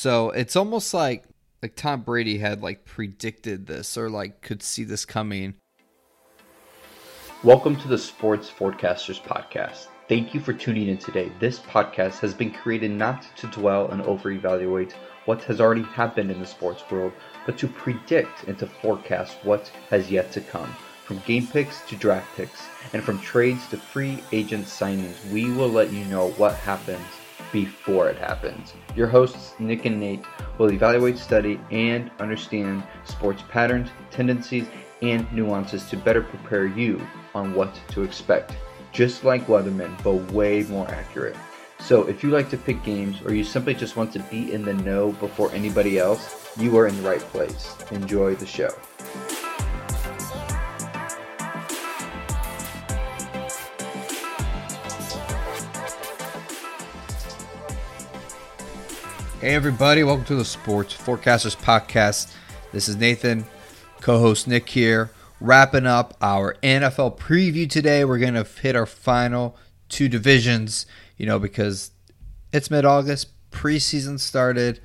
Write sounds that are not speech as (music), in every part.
So it's almost like like Tom Brady had like predicted this or like could see this coming. Welcome to the Sports Forecasters podcast. Thank you for tuning in today. This podcast has been created not to dwell and over-evaluate what has already happened in the sports world, but to predict and to forecast what has yet to come. From game picks to draft picks, and from trades to free agent signings, we will let you know what happens before it happens. Your hosts, Nick and Nate, will evaluate, study, and understand sports patterns, tendencies, and nuances to better prepare you on what to expect. Just like Weathermen, but way more accurate. So if you like to pick games or you simply just want to be in the know before anybody else, you are in the right place. Enjoy the show. Hey everybody, welcome to the Sports Forecasters Podcast. This is Nathan, co-host Nick here, wrapping up our NFL preview today. We're gonna hit our final two divisions, you know, because it's mid-August, preseason started,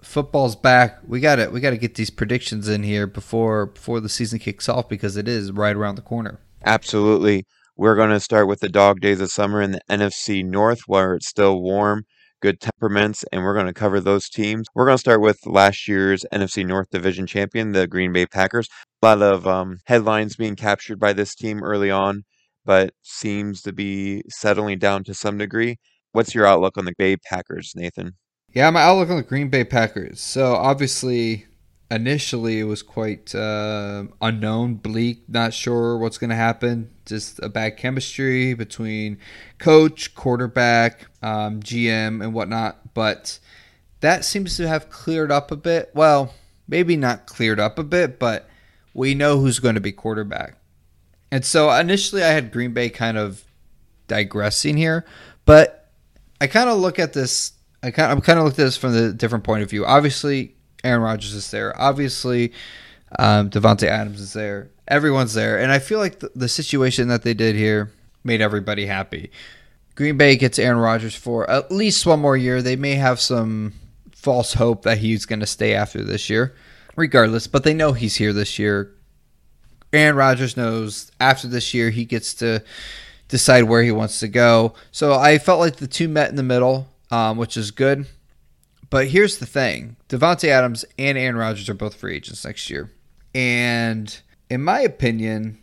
football's back. We got to we got to get these predictions in here before before the season kicks off because it is right around the corner. Absolutely. We're going to start with the dog days of summer in the NFC North where it's still warm good temperaments, and we're going to cover those teams. We're going to start with last year's NFC North Division champion, the Green Bay Packers. A lot of um, headlines being captured by this team early on, but seems to be settling down to some degree. What's your outlook on the Bay Packers, Nathan? Yeah, my outlook on the Green Bay Packers. So obviously, initially it was quite uh, unknown, bleak, not sure what's going to happen. Just a bad chemistry between coach, quarterback, um, GM, and whatnot. But that seems to have cleared up a bit. Well, maybe not cleared up a bit, but we know who's going to be quarterback. And so initially I had Green Bay kind of digressing here, but I kind of look at this. I kind of, kind of look at this from the different point of view. Obviously, Aaron Rodgers is there. Obviously, um, Davante Adams is there. Everyone's there, and I feel like the, the situation that they did here made everybody happy. Green Bay gets Aaron Rodgers for at least one more year. They may have some false hope that he's going to stay after this year, regardless, but they know he's here this year. Aaron Rodgers knows after this year he gets to decide where he wants to go. So I felt like the two met in the middle, um, which is good. But here's the thing Davante Adams and Aaron Rodgers are both free agents next year. And in my opinion,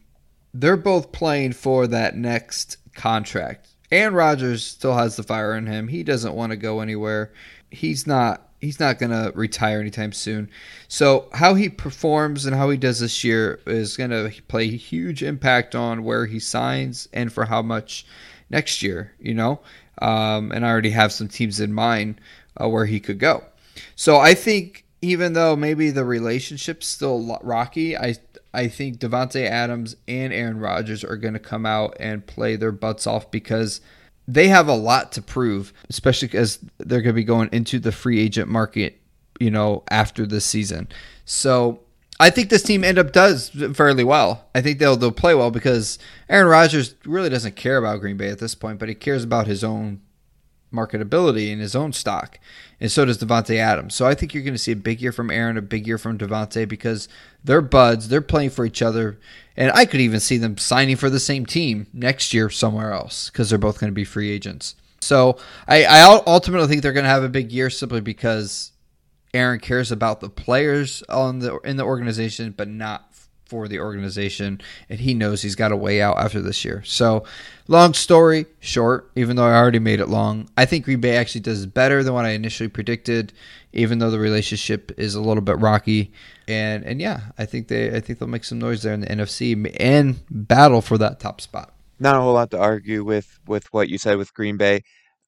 they're both playing for that next contract. Aaron Rodgers still has the fire in him. He doesn't want to go anywhere. He's not he's not going to retire anytime soon. So, how he performs and how he does this year is going to play huge impact on where he signs and for how much next year, you know? Um, and I already have some teams in mind uh, where he could go. So, I think even though maybe the relationship's still rocky, I I think Davante Adams and Aaron Rodgers are going to come out and play their butts off because they have a lot to prove, especially as they're going to be going into the free agent market, you know, after this season. So I think this team end up does fairly well. I think they'll they'll play well because Aaron Rodgers really doesn't care about Green Bay at this point, but he cares about his own marketability in his own stock. And so does Davante Adams. So I think you're going to see a big year from Aaron, a big year from Davante because they're buds, they're playing for each other. And I could even see them signing for the same team next year somewhere else because they're both going to be free agents. So I, I ultimately think they're going to have a big year simply because Aaron cares about the players on the in the organization, but not for the organization, and he knows he's got a way out after this year. So, long story short, even though I already made it long, I think Green Bay actually does better than what I initially predicted, even though the relationship is a little bit rocky. And and yeah, I think they I think they'll make some noise there in the NFC and battle for that top spot. Not a whole lot to argue with with what you said with Green Bay.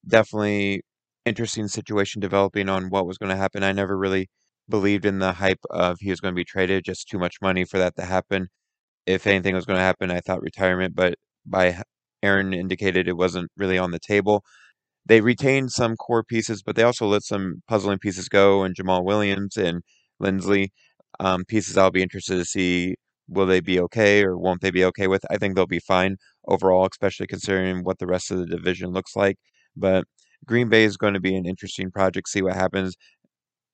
Definitely interesting situation developing on what was going to happen. I never really believed in the hype of he was going to be traded, just too much money for that to happen. If anything was going to happen, I thought retirement, but by Aaron indicated it wasn't really on the table. They retained some core pieces, but they also let some puzzling pieces go, and Jamaal Williams and Linsley um, pieces. I'll be interested to see will they be okay or won't they be okay with. I think they'll be fine overall, especially considering what the rest of the division looks like. But Green Bay is going to be an interesting project. See what happens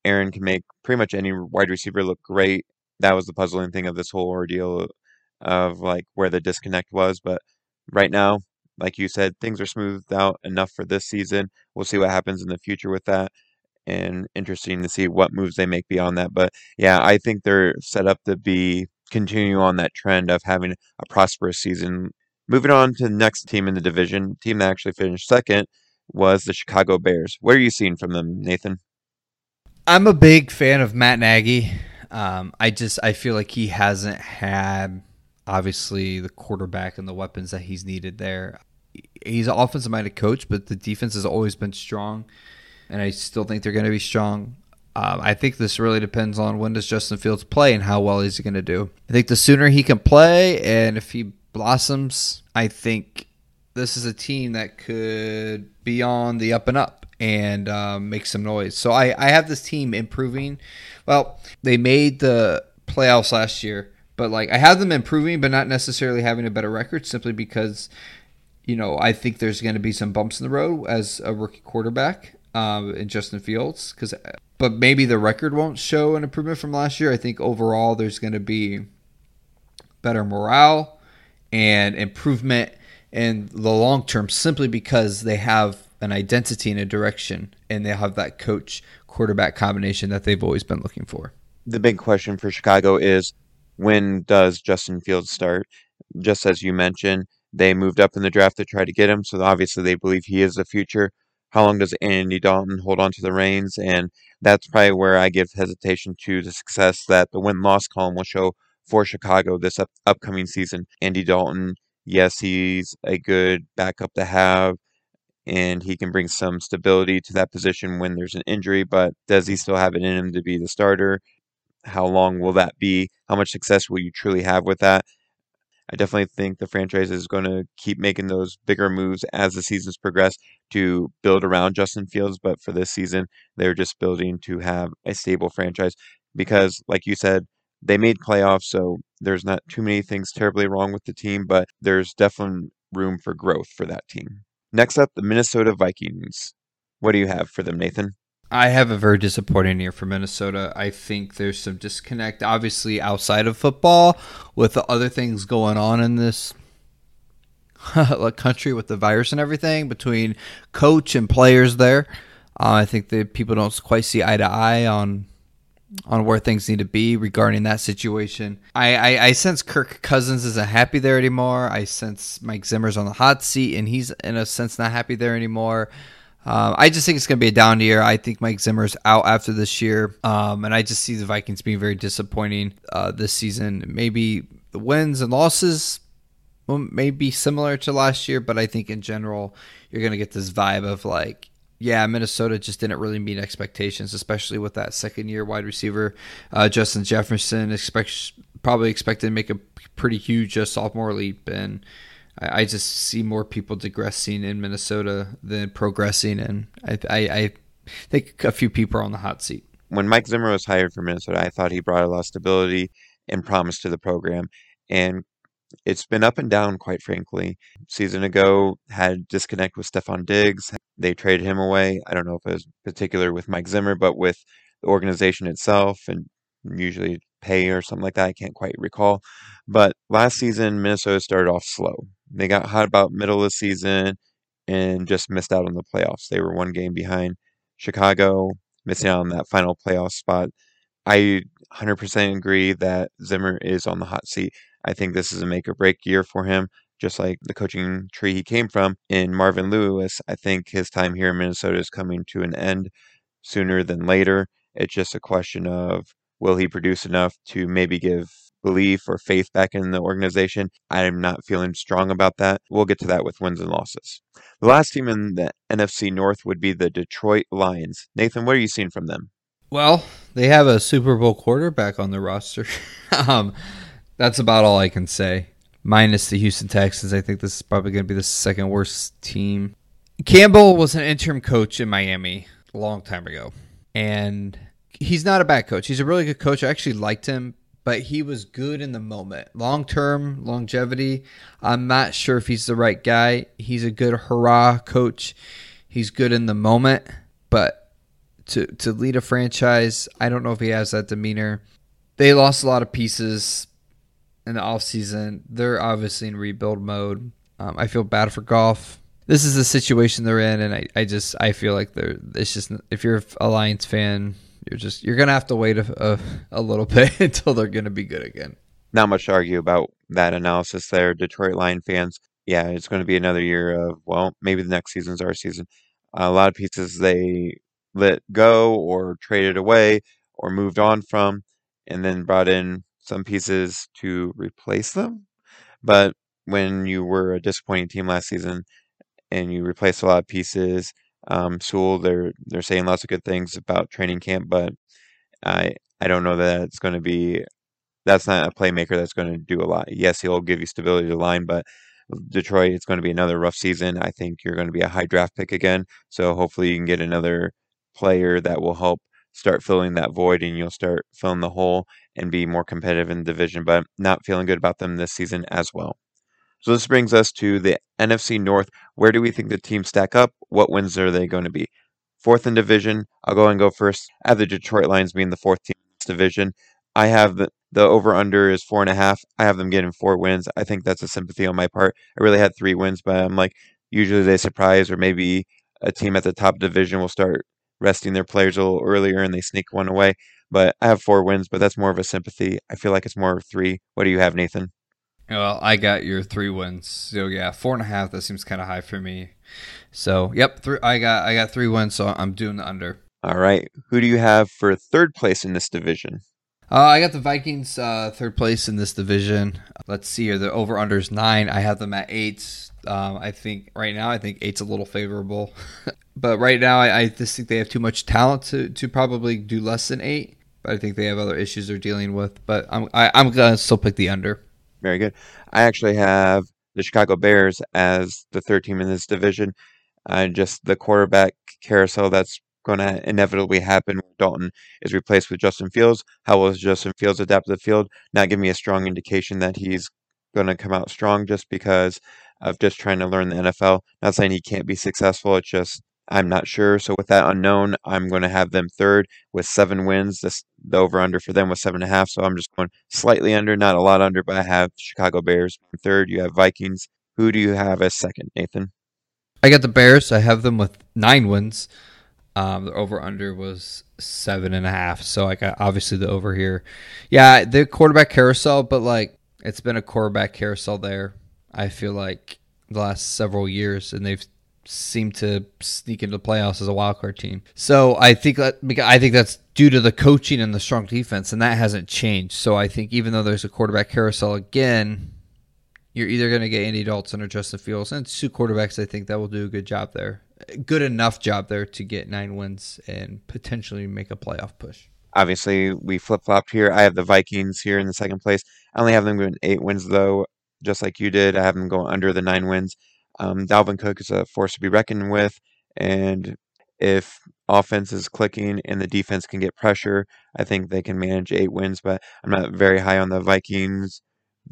Aaron can make pretty much any wide receiver look great. That was the puzzling thing of this whole ordeal of like where the disconnect was. But right now, like you said, things are smoothed out enough for this season. We'll see what happens in the future with that. And interesting to see what moves they make beyond that. But yeah, I think they're set up to be continue on that trend of having a prosperous season. Moving on to the next team in the division, team that actually finished second was the Chicago Bears. What are you seeing from them, Nathan? I'm a big fan of Matt Nagy. Um, I just I feel like he hasn't had obviously the quarterback and the weapons that he's needed there. He's an offensive minded coach, but the defense has always been strong, and I still think they're going to be strong. Um, I think this really depends on when does Justin Fields play and how well he's going to do. I think the sooner he can play and if he blossoms, I think this is a team that could be on the up and up and um, make some noise. So I, I have this team improving. Well, they made the playoffs last year, but like I have them improving, but not necessarily having a better record simply because, you know, I think there's going to be some bumps in the road as a rookie quarterback um, in Justin Fields. Because, but maybe the record won't show an improvement from last year. I think overall there's going to be better morale and improvement in the long term simply because they have an identity and a direction, and they have that coach quarterback combination that they've always been looking for. The big question for Chicago is when does Justin Fields start? Just as you mentioned, they moved up in the draft to try to get him, so obviously they believe he is the future. How long does Andy Dalton hold on to the reins? And that's probably where I give hesitation to the success that the win loss column will show for Chicago this up- upcoming season. Andy Dalton, yes, he's a good backup to have and he can bring some stability to that position when there's an injury. But does he still have it in him to be the starter? How long will that be? How much success will you truly have with that? I definitely think the franchise is going to keep making those bigger moves as the seasons progress to build around Justin Fields. But for this season, they're just building to have a stable franchise because, like you said, they made playoffs, so there's not too many things terribly wrong with the team, but there's definitely room for growth for that team. Next up, the Minnesota Vikings. What do you have for them, Nathan? I have a very disappointing year for Minnesota. I think there's some disconnect, obviously, outside of football with the other things going on in this (laughs) country with the virus and everything between coach and players there. Uh, I think that people don't quite see eye to eye on on where things need to be regarding that situation. I, I, I, sense Kirk Cousins isn't happy there anymore. I sense Mike Zimmer's on the hot seat, and he's in a sense not happy there anymore. Um, I just think it's going to be a down year. I think Mike Zimmer's out after this year, um, and I just see the Vikings being very disappointing uh, this season. Maybe the wins and losses may be similar to last year, but I think in general you're going to get this vibe of like yeah, Minnesota just didn't really meet expectations, especially with that second year wide receiver, uh, Justin Jefferson. Expect probably expected to make a pretty huge uh, sophomore leap, and I, I, just see more people digressing in Minnesota than progressing, and I, I, I think a few people are on the hot seat. When Mike Zimmer was hired for Minnesota, I thought he brought a lot of stability and promise to the program, and it's been up and down, quite frankly. Season ago, had disconnect with Stefon Diggs. They traded him away. I don't know if it was particular with Mike Zimmer, but with the organization itself and usually pay or something like that. I can't quite recall. But last season, Minnesota started off slow. They got hot about middle of the season and just missed out on the playoffs. They were one game behind Chicago, missing out on that final playoff spot. I 100% agree that Zimmer is on the hot seat. I think this is a make or break year for him, just like the coaching tree he came from in Marvin Lewis. I think his time here in Minnesota is coming to an end sooner than later. It's just a question of will he produce enough to maybe give belief or faith back in the organization. I'm not feeling strong about that. We'll get to that with wins and losses. The last team in the NFC North would be the Detroit Lions. Nathan, what are you seeing from them? Well, they have a Super Bowl quarterback on the roster. (laughs) um, that's about all I can say. Minus the Houston Texans, I think this is probably going to be the second worst team. Campbell was an interim coach in Miami a long time ago, and he's not a bad coach. He's a really good coach. I actually liked him, but he was good in the moment. Long term longevity, I'm not sure if he's the right guy. He's a good hurrah coach. He's good in the moment, but to to lead a franchise. I don't know if he has that demeanor. They lost a lot of pieces in the offseason. They're obviously in rebuild mode. Um, I feel bad for Goff. This is the situation they're in, and I, I just I feel like they're it's just if you're a Lions fan, you're just you're gonna have to wait a, a, a little (laughs) bit until they're gonna be good again. Not much to argue about that analysis there, Detroit Lion fans. Yeah, it's going to be another year of well, maybe the next season's our season. A lot of pieces they let go or traded away or moved on from, and then brought in some pieces to replace them. But when you were a disappointing team last season and you replaced a lot of pieces, um, Sewell, they're they're saying lots of good things about training camp, but I I don't know that it's going to be that's not a playmaker that's going to do a lot. Yes, he'll give you stability to the line, but Detroit, it's going to be another rough season. I think you're going to be a high draft pick again, so hopefully you can get another player that will help start filling that void and you'll start filling the hole and be more competitive in the division, but not feeling good about them this season as well. So this brings us to the NFC North. Where do we think the teams stack up? What wins are they going to be? Fourth in division. I'll go and go first. I have the Detroit Lions being the fourth team division. I have the, the over under is four and a half. I have them getting four wins. I think that's a sympathy on my part. I really had three wins, but I'm like, usually they surprise, or maybe a team at the top division will start resting their players a little earlier and they sneak one away. But I have four wins, but that's more of a sympathy. I feel like it's more of three. What do you have, Nathan? Well, I got your three wins. So yeah, four and a half. That seems kind of high for me. So yep, three. I got I got three wins. So I'm doing the under. All right. Who do you have for third place in this division? Uh, I got the Vikings uh, third place in this division. Let's see here. The over unders nine. I have them at eight. Um, I think right now I think eight's a little favorable, (laughs) but right now I, I, just think they have too much talent to, to probably do less than eight. But I think they have other issues they're dealing with. But I'm I, am to still pick the under. Very good. I actually have the Chicago Bears as the third team in this division. Uh, just the quarterback carousel that's going to inevitably happen Dalton is replaced with Justin Fields. How will Justin Fields adapt to the field? Not give me a strong indication that he's going to come out strong just because of just trying to learn the NFL. Not saying he can't be successful. It's just I'm not sure. So with that unknown, I'm going to have them third with seven wins. This the over under for them was seven and a half. So I'm just going slightly under, not a lot under, but I have Chicago Bears third. You have Vikings. Who do you have as second, Nathan? I got the Bears. I have them with nine wins. Um, the over under was seven and a half. So I got obviously the over here. Yeah, the quarterback carousel, but like it's been a quarterback carousel there. I feel like the last several years, and they've seemed to sneak into the playoffs as a wild card team. So I think that I think that's due to the coaching and the strong defense, and that hasn't changed. So I think even though there's a quarterback carousel again, you're either going to get Andy Dalton or Justin Fields, and two quarterbacks I think that will do a good job there, good enough job there to get nine wins and potentially make a playoff push. Obviously, we flip flopped here. I have the Vikings here in the second place. I only have them going eight wins though, just like you did. I have them going under the nine wins. Um, Dalvin Cook is a force to be reckoned with, and if offense is clicking and the defense can get pressure, I think they can manage eight wins. But I'm not very high on the Vikings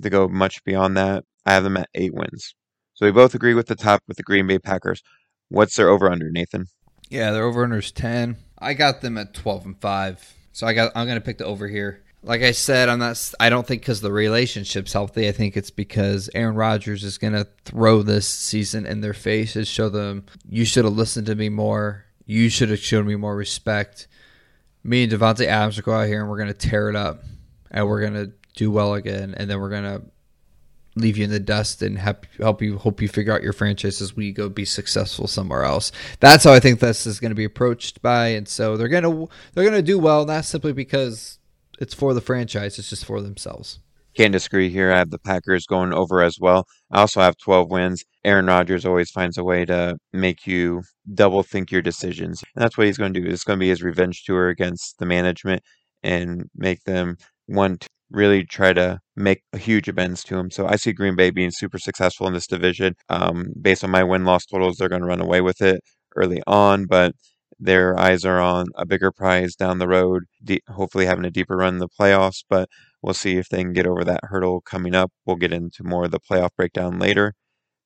to go much beyond that. I have them at eight wins. So we both agree with the top with the Green Bay Packers. What's their over under, Nathan? Yeah, their over under is ten. I got them at twelve and five. So I got I'm gonna pick the over here like I said, I'm not. I don't think because the relationship's healthy. I think it's because Aaron Rodgers is going to throw this season in their faces, show them you should have listened to me more. You should have shown me more respect. Me and Davante Adams will go out here and we're going to tear it up, and we're going to do well again, and then we're going to leave you in the dust and help help you hope you figure out your franchise as we go be successful somewhere else. That's how I think this is going to be approached by, and so they're gonna they're gonna do well, not simply because it's for the franchise. It's just for themselves. Can't disagree here. I have the Packers going over as well. I also have 12 wins. Aaron Rodgers always finds a way to make you double think your decisions. And that's what he's going to do. It's going to be his revenge tour against the management and make them want to really try to make a huge amends to him. So I see Green Bay being super successful in this division. Um, based on my win loss totals, they're going to run away with it early on, but their eyes are on a bigger prize down the road, de- hopefully having a deeper run in the playoffs, but we'll see if they can get over that hurdle coming up. We'll get into more of the playoff breakdown later.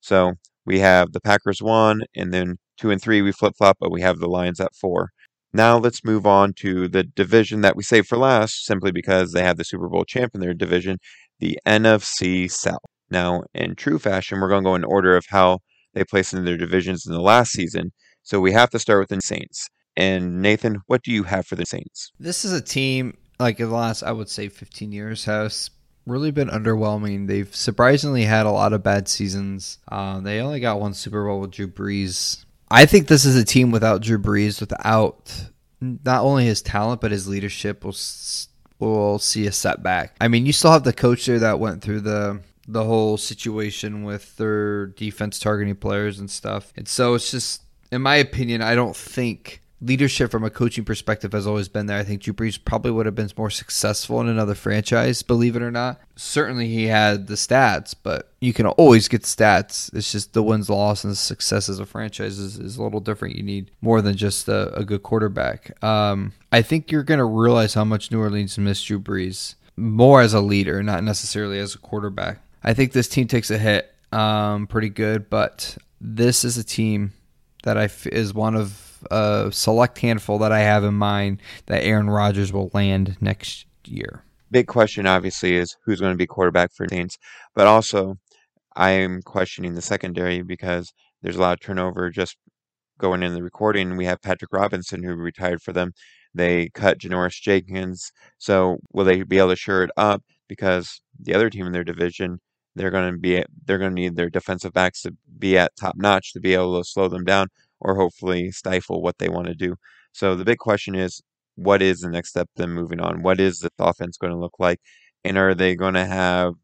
So we have the Packers one, and then two and three we flip flop, but we have the Lions at four. Now let's move on to the division that we saved for last, simply because they have the Super Bowl champ in their division, the NFC South. Now, in true fashion, we're going to go in order of how they placed in their divisions in the last season. So we have to start with the Saints. And Nathan, what do you have for the Saints? This is a team like in the last, I would say, 15 years has really been underwhelming. They've surprisingly had a lot of bad seasons. Uh, they only got one Super Bowl with Drew Brees. I think this is a team without Drew Brees, without not only his talent but his leadership will will see a setback. I mean, you still have the coach there that went through the the whole situation with their defense targeting players and stuff. And so it's just in my opinion, I don't think leadership from a coaching perspective has always been there. I think Drew Brees probably would have been more successful in another franchise, believe it or not. Certainly he had the stats, but you can always get stats. It's just the wins, loss, and the success as a franchise is, is a little different. You need more than just a, a good quarterback. Um, I think you're going to realize how much New Orleans missed Drew Brees more as a leader, not necessarily as a quarterback. I think this team takes a hit um, pretty good, but this is a team that I f- is one of a select handful that I have in mind that Aaron Rodgers will land next year. Big question, obviously, is who's going to be quarterback for Saints, but also I am questioning the secondary because there's a lot of turnover just going in the recording. We have Patrick Robinson who retired for them. They cut Janoris Jenkins. So will they be able to shore it up? Because the other team in their division, they're going to be they're going to need their defensive backs to be at top notch to be able to slow them down or hopefully stifle what they want to do. So the big question is, what is the next step then moving on? What is the offense going to look like? And are they going to have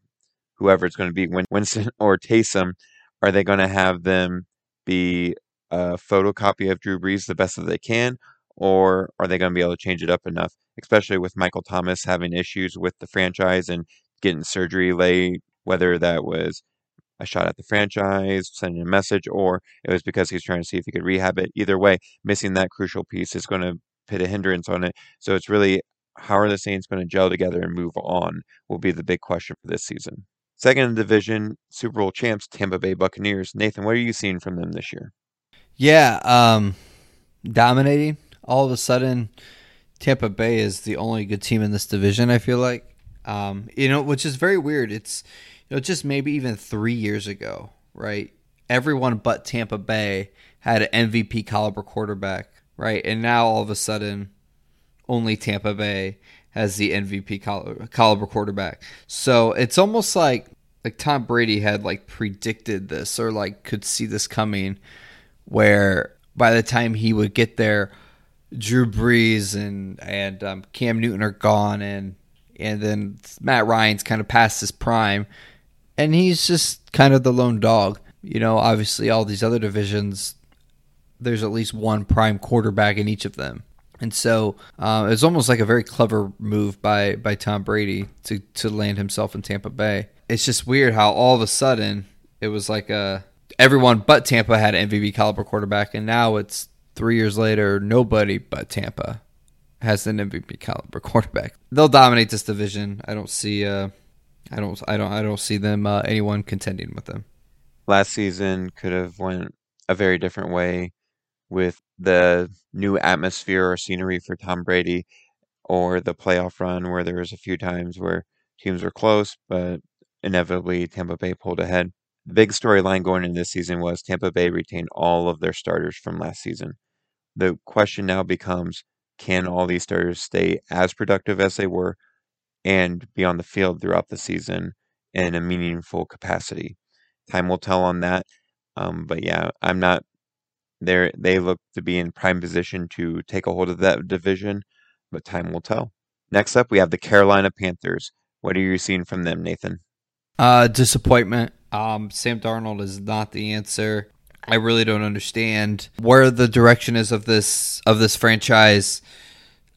whoever it's going to be, Winston (laughs) or Taysom, are they going to have them be a photocopy of Drew Brees the best that they can? Or are they going to be able to change it up enough, especially with Michael Thomas having issues with the franchise and getting surgery late, whether that was a shot at the franchise, sending a message, or it was because he's trying to see if he could rehab it. Either way, missing that crucial piece is going to put a hindrance on it. So it's really how are the Saints going to gel together and move on will be the big question for this season. Second division, Super Bowl champs, Tampa Bay Buccaneers. Nathan, what are you seeing from them this year? Yeah, um, dominating. All of a sudden, Tampa Bay is the only good team in this division. I feel like, um, you know, which is very weird. It's know, just maybe even three years ago, right? Everyone but Tampa Bay had an MVP caliber quarterback, right? And now all of a sudden, only Tampa Bay has the MVP caliber quarterback. So it's almost like like Tom Brady had like predicted this or like could see this coming, where by the time he would get there, Drew Brees and and um, Cam Newton are gone, and and then Matt Ryan's kind of past his prime, and he's just kind of the lone dog. You know, obviously, all these other divisions, there's at least one prime quarterback in each of them. And so uh, it's almost like a very clever move by, by Tom Brady to, to land himself in Tampa Bay. It's just weird how all of a sudden it was like a everyone but Tampa had an MVP caliber quarterback, and now it's three years later, nobody but Tampa has an MVP caliber (laughs) quarterback. They'll dominate this division. I don't see uh, I don't, I don't, I don't see them uh, anyone contending with them. Last season could have went a very different way with the new atmosphere or scenery for Tom Brady, or the playoff run where there was a few times where teams were close, but inevitably Tampa Bay pulled ahead. The big storyline going into this season was Tampa Bay retained all of their starters from last season. The question now becomes can all these starters stay as productive as they were, and be on the field throughout the season in a meaningful capacity. Time will tell on that. Um, but yeah, I'm not there. They look to be in prime position to take a hold of that division, but time will tell. Next up, we have the Carolina Panthers. What are you seeing from them, Nathan? Uh, disappointment. Um, Sam Darnold is not the answer. I really don't understand where the direction is of this of this franchise.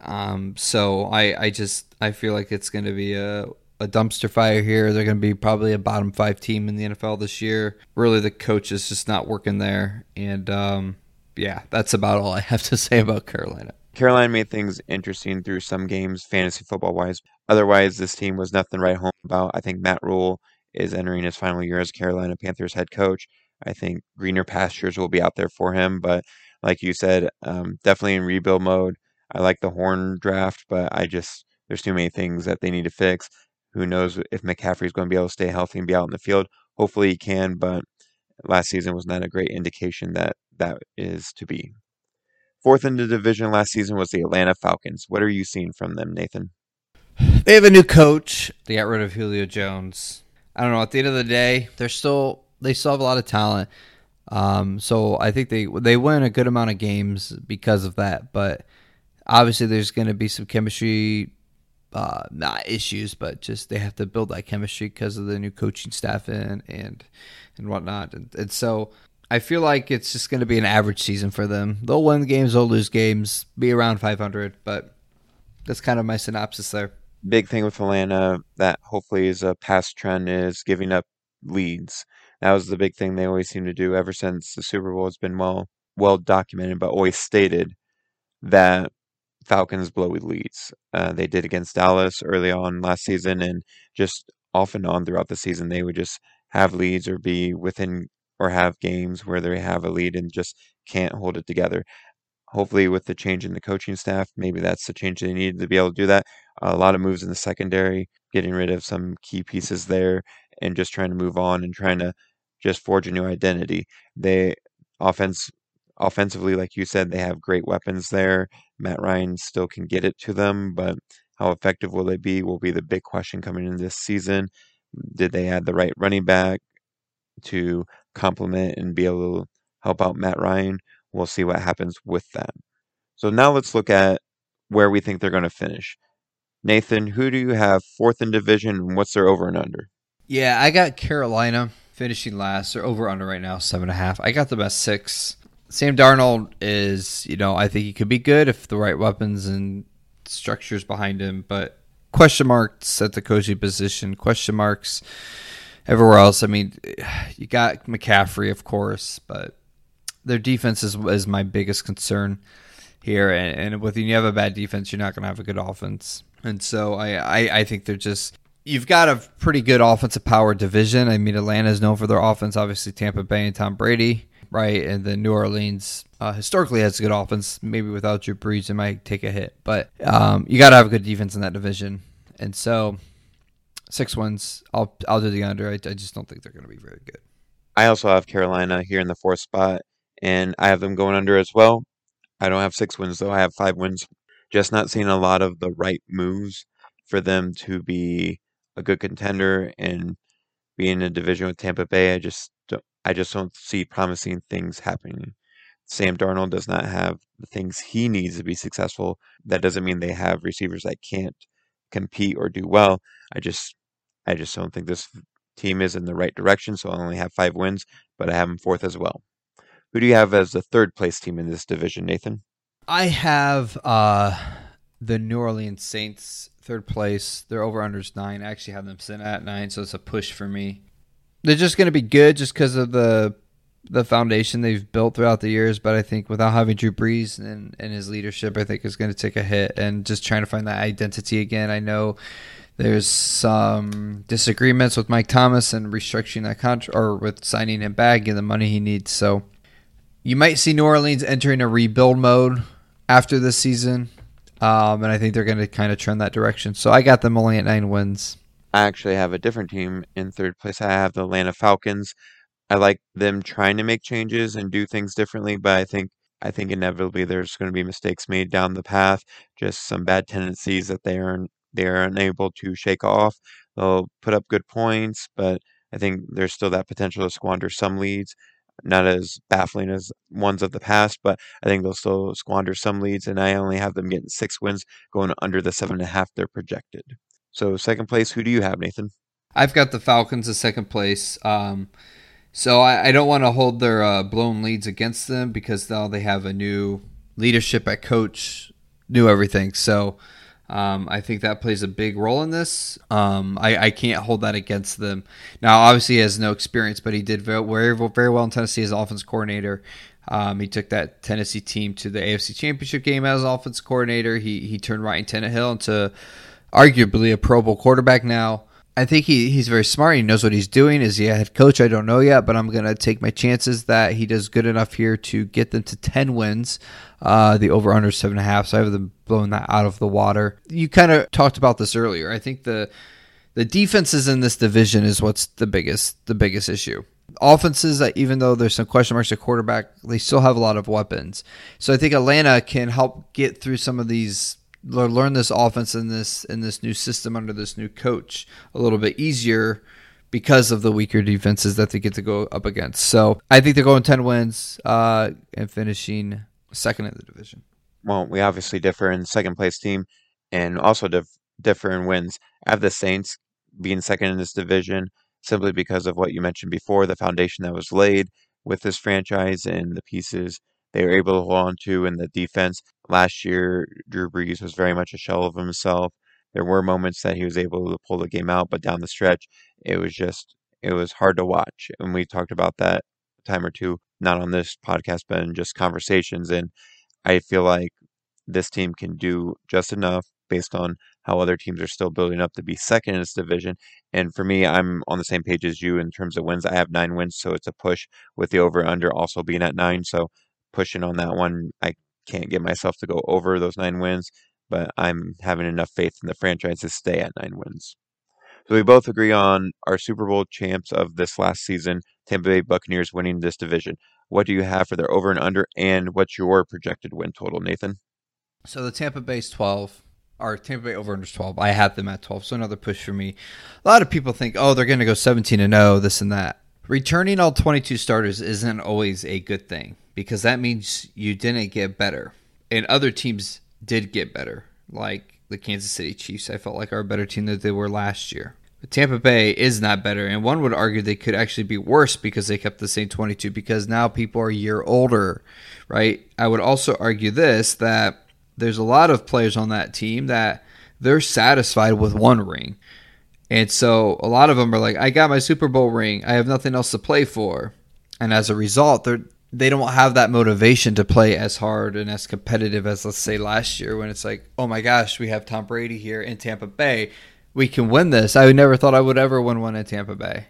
Um, so I, I just I feel like it's going to be a, a dumpster fire here. They're going to be probably a bottom five team in the NFL this year. Really, the coach is just not working there, and um, yeah, that's about all I have to (laughs) say about Carolina. Carolina made things interesting through some games, fantasy football wise. Otherwise, this team was nothing write home about. I think Matt Rhule is entering his final year as Carolina Panthers head coach. I think greener pastures will be out there for him, but like you said, um, definitely in rebuild mode I like the Horn draft, but I just there's too many things that they need to fix. Who knows if McCaffrey is going to be able to stay healthy and be out in the field? Hopefully he can, but last season was not a great indication that that is to be. Fourth in the division last season was the Atlanta Falcons. What are you seeing from them, Nathan? They have a new coach. They got rid of Julio Jones. I don't know. At the end of the day, they're still they still have a lot of talent. Um, so I think they they win a good amount of games because of that. But obviously, there's going to be some chemistry, uh, not issues, but just they have to build that chemistry because of the new coaching staff and and and whatnot. And, and so I feel like it's just going to be an average season for them. They'll win games, they'll lose games, be around 500, but that's kind of my synopsis there. Big thing with Atlanta that hopefully is a past trend is giving up leads. That was the big thing they always seem to do ever since the Super Bowl has been well well documented, but always stated that Falcons blow leads. Uh, they did against Dallas early on last season, and just off and on throughout the season, they would just have leads or be within or have games where they have a lead and just can't hold it together. Hopefully, with the change in the coaching staff, maybe that's the change they need to be able to do that. a lot of moves in the secondary, getting rid of some key pieces there, and just trying to move on and trying to just forge a new identity. They offense offensively, like you said, they have great weapons there. Matt Ryan still can get it to them, but how effective will they be will be the big question coming into this season. Did they add the right running back to complement and be able to help out Matt Ryan? We'll see what happens with that. So now let's look at where we think they're going to finish. Nathan, who do you have fourth in division and what's their over and under? Yeah, I got Carolina finishing last. They're over under right now, seven and a half. I got them at six. Sam Darnold is, you know, I think he could be good if the right weapons and structures behind him, but question marks at the coaching position, question marks everywhere else. I mean, you got McCaffrey, of course, but their defense is, is my biggest concern here. And, and with you have a bad defense, you're not going to have a good offense. And so I, I, I think they're just you've got a pretty good offensive power division. I mean, Atlanta is known for their offense. Obviously, Tampa Bay and Tom Brady, right? And then New Orleans uh, historically has a good offense. Maybe without Drew Brees, it might take a hit, but um, you got to have a good defense in that division. And so, six wins. I'll I'll do the under. I, I just don't think they're going to be very good. I also have Carolina here in the fourth spot, and I have them going under as well. I don't have six wins though. I have five wins. Just not seeing a lot of the right moves for them to be a good contender and be in a division with Tampa Bay. I just I just don't see promising things happening. Sam Darnold does not have the things he needs to be successful. That doesn't mean they have receivers that can't compete or do well. I just I just don't think this team is in the right direction. So I only have five wins, but I have them fourth as well. Who do you have as the third place team in this division, Nathan? I have uh, the New Orleans Saints third place. Their over unders nine. I actually have them sitting at nine, so it's a push for me. They're just going to be good just because of the the foundation they've built throughout the years. But I think without having Drew Brees and, and his leadership, I think is going to take a hit and just trying to find that identity again. I know there's some disagreements with Mike Thomas and restructuring that contract or with signing him back and the money he needs. So you might see New Orleans entering a rebuild mode after this season. Um, and I think they're going to kind of trend that direction. So I got them only at nine wins. I actually have a different team in third place. I have the Atlanta Falcons. I like them trying to make changes and do things differently, but I think I think inevitably there's going to be mistakes made down the path, just some bad tendencies that they are they are unable to shake off. They'll put up good points, but I think there's still that potential to squander some leads not as baffling as ones of the past, but I think they'll still squander some leads, and I only have them getting six wins, going under the seven and a half they're projected. So second place, who do you have, Nathan? I've got the Falcons as second place. Um, so I, I, don't want to hold their uh, blown leads against them because now they have a new leadership at coach, new everything. So um, I think that plays a big role in this. Um, I, I, can't hold that against them. Now, obviously, he has no experience, but he did very, very, very well in Tennessee as offense coordinator. Um, he took that Tennessee team to the AFC Championship game as offense coordinator. He he turned Ryan Tannehill into arguably a Pro Bowl quarterback now. I think he, he's very smart. He knows what he's doing. Is he a head coach? I don't know yet, but I'm going to take my chances that he does good enough here to get them to 10 wins. Uh, the over under seven and a half. So I have them blowing that out of the water. You kind of talked about this earlier. I think the the defenses in this division is what's the biggest the biggest issue. Offenses even though there's some question marks at quarterback, they still have a lot of weapons. So I think Atlanta can help get through some of these learn this offense in this in this new system under this new coach a little bit easier because of the weaker defenses that they get to go up against. So I think they're going ten wins uh, and finishing second in the division. Well, we obviously differ in second place team, and also dif- differ in wins. I have the Saints being second in this division simply because of what you mentioned before, the foundation that was laid with this franchise and the pieces they were able to hold on to in the defense. Last year, Drew Brees was very much a shell of himself. There were moments that he was able to pull the game out, but down the stretch, it was just it was hard to watch. And we talked about that time or two, not on this podcast, but in just conversations. And I feel like this team can do just enough based on how other teams are still building up to be second in this division. And for me, I'm on the same page as you in terms of wins. I have nine wins, so it's a push with the over under also being at nine. So pushing on that one, I can't get myself to go over those nine wins, but I'm having enough faith in the franchise to stay at nine wins. So we both agree on our Super Bowl champs of this last season, Tampa Bay Buccaneers winning this division. What do you have for their over and under, and what's your projected win total, Nathan? So the Tampa Bay's 12, or Tampa Bay over under 12. I had them at 12, so another push for me. A lot of people think, oh, they're going to go 17 and 0, this and that. Returning all 22 starters isn't always a good thing because that means you didn't get better. And other teams did get better, like the Kansas City Chiefs. I felt like are a better team than they were last year. But Tampa Bay is not better, and one would argue they could actually be worse because they kept the same 22 because now people are a year older, right? I would also argue this that there's a lot of players on that team that they're satisfied with one ring. And so a lot of them are like, I got my Super Bowl ring. I have nothing else to play for. And as a result, they're they don't have that motivation to play as hard and as competitive as let's say last year when it's like, oh my gosh, we have Tom Brady here in Tampa Bay, we can win this. I never thought I would ever win one in Tampa Bay.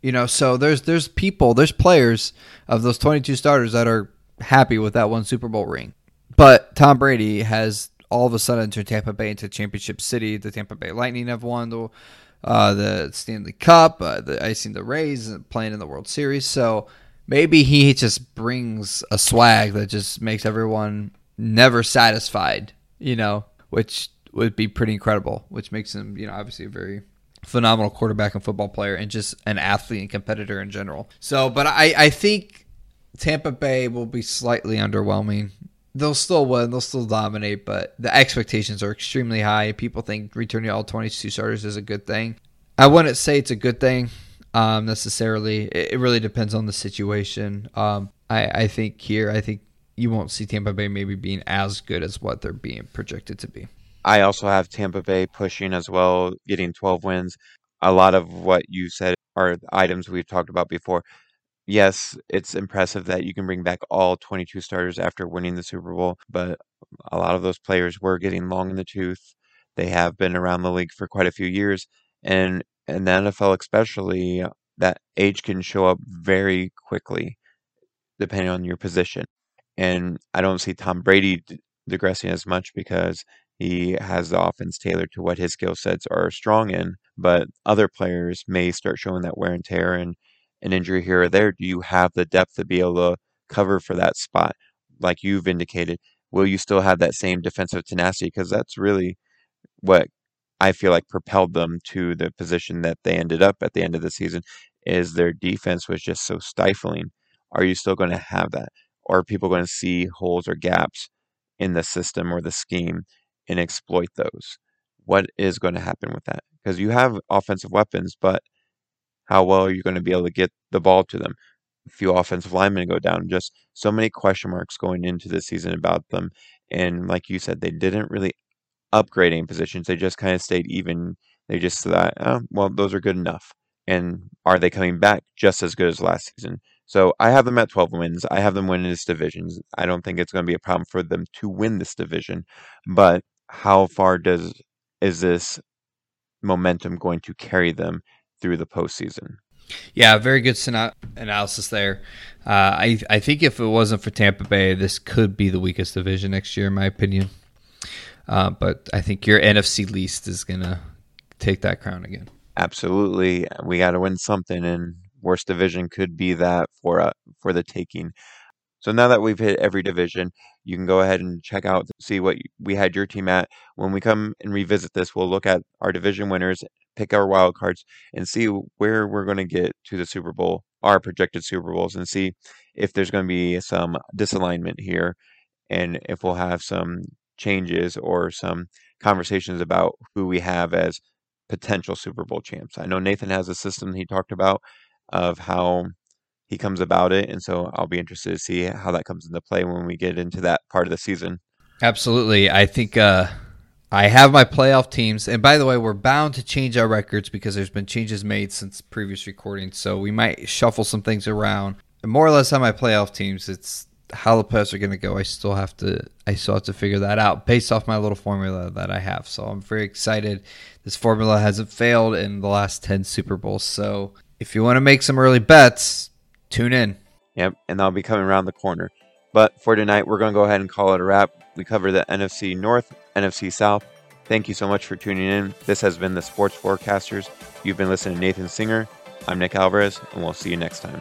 You know, so there's there's people, there's players of those 22 starters that are happy with that one Super Bowl ring. But Tom Brady has all of a sudden turned Tampa Bay into championship city. The Tampa Bay Lightning have won the uh, the Stanley Cup. Uh, the, I seen the Rays playing in the World Series. So maybe he just brings a swag that just makes everyone never satisfied, you know, which would be pretty incredible, which makes him, you know, obviously a very phenomenal quarterback and football player and just an athlete and competitor in general. So, but I, I think Tampa Bay will be slightly underwhelming. They'll still win, they'll still dominate, but the expectations are extremely high. People think returning all 22 starters is a good thing. I wouldn't say it's a good thing um, necessarily. It, it, really depends on the situation. Um, I, I think here, I think you won't see Tampa Bay maybe being as good as what they're being projected to be. I also have Tampa Bay pushing as well, getting 12 wins. A lot of what you said are items we've talked about before. Yes, it's impressive that you can bring back all 22 starters after winning the Super Bowl, but a lot of those players were getting long in the tooth. They have been around the league for quite a few years, and in the NFL especially, that age can show up very quickly depending on your position. And I don't see Tom Brady digressing as much because he has the offense tailored to what his skill sets are strong in. But other players may start showing that wear and tear and an injury here or there. Do you have the depth to be able to cover for that spot? Like you've indicated, will you still have that same defensive tenacity? Because that's really what I feel like propelled them to the position that they ended up at the end of the season is their defense was just so stifling. Are you still going to have that? Or are people going to see holes or gaps in the system or the scheme and exploit those? What is going to happen with that? Because you have offensive weapons, but how well are you going to be able to get the ball to them? A few offensive linemen go down. Just so many question marks going into the season about them. And like you said, they didn't really upgrading positions. They just kind of stayed even. They just thought, oh, well, those are good enough. And are they coming back just as good as last season? So I have them at 12 wins. I have them winning this division. I don't think it's going to be a problem for them to win this division. But how far does is this momentum going to carry them through the postseason. Yeah, very good analysis there. Uh, I I think if it wasn't for Tampa Bay, this could be the weakest division next year, in my opinion. Uh, but I think your NFC least is gonna take that crown again. Absolutely, we got to win something, and worst division could be that for uh, for the taking. So now that we've hit every division, you can go ahead and check out see what we had your team at. When we come and revisit this, we'll look at our division winners, pick our wild cards, and see where we're going to get to the Super Bowl, our projected Super Bowls, and see if there's going to be some disalignment here, and if we'll have some changes or some conversations about who we have as potential Super Bowl champs. I know Nathan has a system he talked about of how he comes about it. And so I'll be interested to see how that comes into play when we get into that part of the season. Absolutely. I think uh, I have my playoff teams. And by the way, we're bound to change our records because there's been changes made since previous recordings. So we might shuffle some things around. And more or less on my playoff teams, it's how the playoffs are going to go. I still have to I still have to figure that out based off my little formula that I have. So I'm very excited. This formula hasn't failed in the last 10 Super Bowls. So if you want to make some early bets, tune in. Yep, and that'll be coming around the corner. But for tonight, we're going to go ahead and call it a wrap. We cover the NFC North, NFC South. Thank you so much for tuning in. This has been the Sports Forecasters. You've been listening to Nathan Singer. I'm Nick Alvarez, and we'll see you next time.